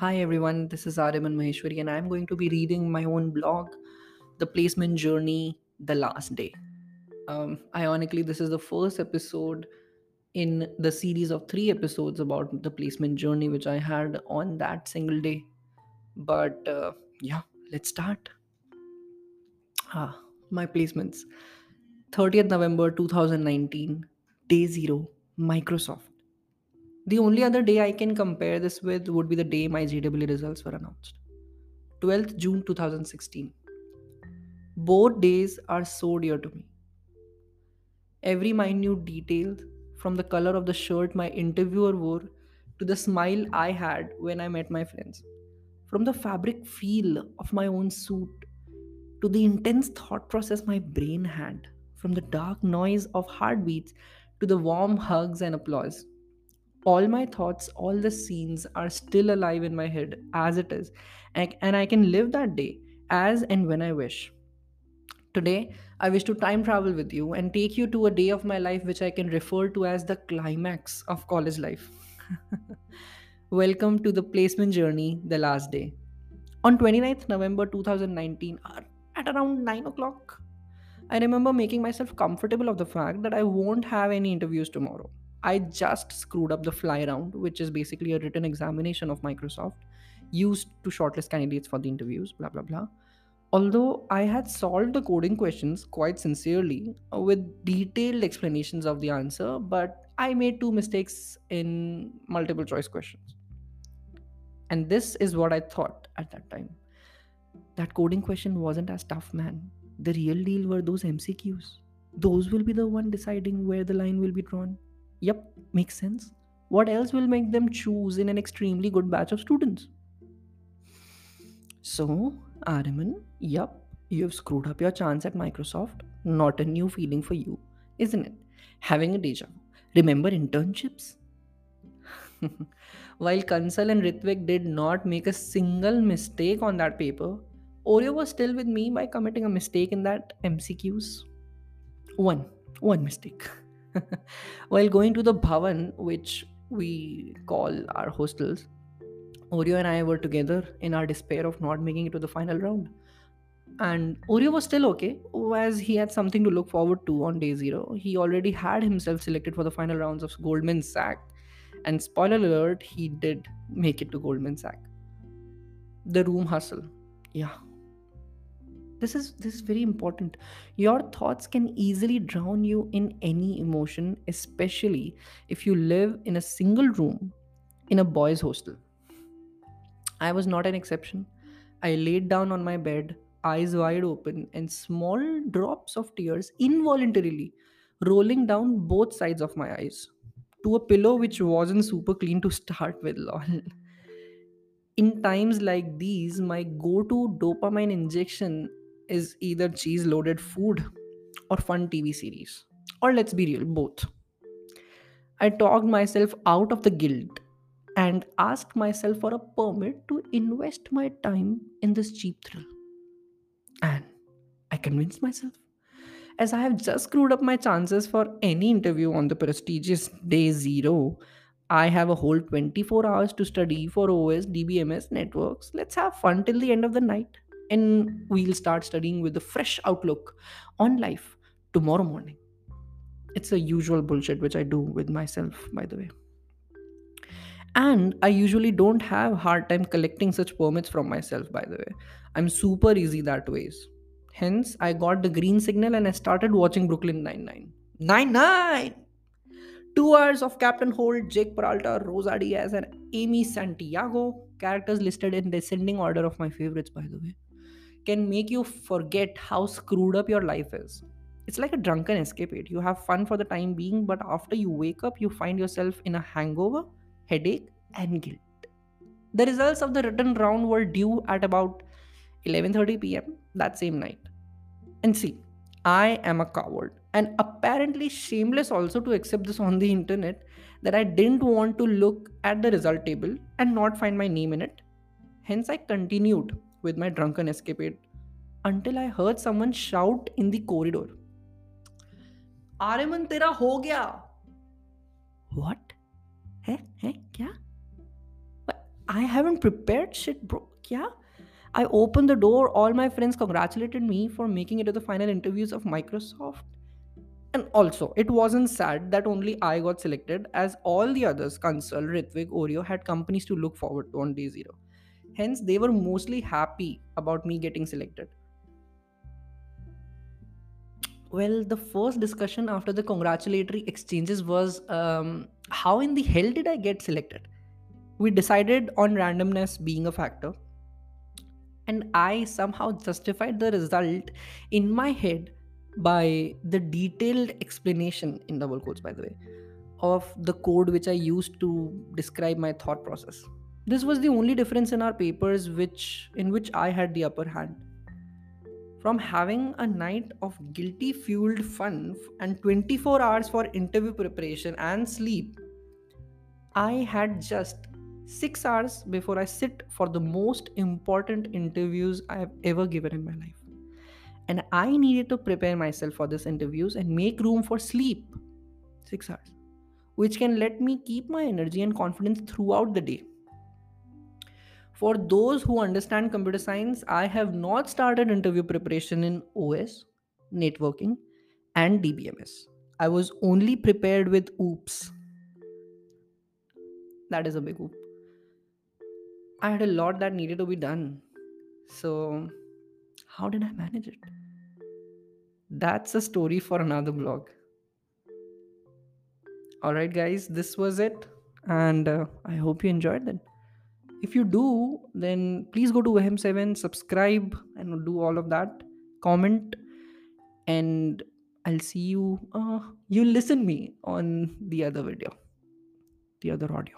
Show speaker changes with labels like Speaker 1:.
Speaker 1: Hi everyone, this is Ariman Maheshwari, and I'm going to be reading my own blog, The Placement Journey, The Last Day. Um, ironically, this is the first episode in the series of three episodes about the placement journey which I had on that single day. But uh, yeah, let's start. Ah, my placements 30th November 2019, day zero, Microsoft. The only other day I can compare this with would be the day my JEE results were announced. 12th June 2016. Both days are so dear to me. Every minute detail, from the color of the shirt my interviewer wore to the smile I had when I met my friends, from the fabric feel of my own suit to the intense thought process my brain had, from the dark noise of heartbeats to the warm hugs and applause all my thoughts, all the scenes are still alive in my head as it is, and I can live that day as and when I wish. Today, I wish to time travel with you and take you to a day of my life which I can refer to as the climax of college life. Welcome to the placement journey, the last day. On 29th November 2019, uh, at around 9 o'clock, I remember making myself comfortable of the fact that I won't have any interviews tomorrow. I just screwed up the fly round, which is basically a written examination of Microsoft used to shortlist candidates for the interviews, blah, blah, blah. Although I had solved the coding questions quite sincerely uh, with detailed explanations of the answer, but I made two mistakes in multiple choice questions. And this is what I thought at that time. That coding question wasn't as tough, man. The real deal were those MCQs. Those will be the one deciding where the line will be drawn. Yep, makes sense. What else will make them choose in an extremely good batch of students? So, Ariman, yep, you've screwed up your chance at Microsoft. Not a new feeling for you, isn't it? Having a deja. Remember internships? While Kansal and Ritvik did not make a single mistake on that paper, Oreo was still with me by committing a mistake in that MCQs. One, one mistake. While going to the Bhavan, which we call our hostels, Oreo and I were together in our despair of not making it to the final round. And Oreo was still okay, as he had something to look forward to on day zero. He already had himself selected for the final rounds of Goldman Sachs. And spoiler alert, he did make it to Goldman Sachs. The room hustle. Yeah, this is this is very important. Your thoughts can easily drown you in any emotion especially if you live in a single room in a boys hostel. I was not an exception. I laid down on my bed eyes wide open and small drops of tears involuntarily rolling down both sides of my eyes to a pillow which wasn't super clean to start with lol. In times like these my go-to dopamine injection is either cheese loaded food or fun TV series. Or let's be real, both. I talked myself out of the guilt and asked myself for a permit to invest my time in this cheap thrill. And I convinced myself. As I have just screwed up my chances for any interview on the prestigious day zero, I have a whole 24 hours to study for OS, DBMS networks. Let's have fun till the end of the night and we'll start studying with a fresh outlook on life tomorrow morning. It's a usual bullshit which I do with myself, by the way. And I usually don't have hard time collecting such permits from myself, by the way. I'm super easy that ways. Hence, I got the green signal and I started watching Brooklyn Nine-Nine. Nine-Nine! Two hours of Captain Holt, Jake Peralta, Rosa Diaz, and Amy Santiago, characters listed in descending order of my favorites, by the way can make you forget how screwed up your life is. It's like a drunken escapade. You have fun for the time being, but after you wake up, you find yourself in a hangover, headache, and guilt. The results of the written round were due at about 11:30 p.m. that same night. And see, I am a coward and apparently shameless also to accept this on the internet that I didn't want to look at the result table and not find my name in it. Hence, I continued with my drunken escapade until I heard someone shout in the corridor, Areman, tera ho gaya. What? Hey, hey, kya? But I haven't prepared shit, bro. Kya? I opened the door, all my friends congratulated me for making it to the final interviews of Microsoft. And also, it wasn't sad that only I got selected, as all the others, Kansal, Ritwik, Oreo, had companies to look forward to on day zero. Hence, they were mostly happy about me getting selected. Well, the first discussion after the congratulatory exchanges was um, how in the hell did I get selected? We decided on randomness being a factor, and I somehow justified the result in my head by the detailed explanation in double quotes, by the way, of the code which I used to describe my thought process. This was the only difference in our papers which in which I had the upper hand. From having a night of guilty fueled fun and 24 hours for interview preparation and sleep, I had just 6 hours before I sit for the most important interviews I have ever given in my life. And I needed to prepare myself for these interviews and make room for sleep. 6 hours, which can let me keep my energy and confidence throughout the day. For those who understand computer science, I have not started interview preparation in OS, networking, and DBMS. I was only prepared with OOPS. That is a big OOP. I had a lot that needed to be done. So, how did I manage it? That's a story for another blog. Alright, guys, this was it. And uh, I hope you enjoyed it. If you do, then please go to Vaham7, subscribe, and do all of that. Comment, and I'll see you. Uh, you listen me on the other video, the other audio.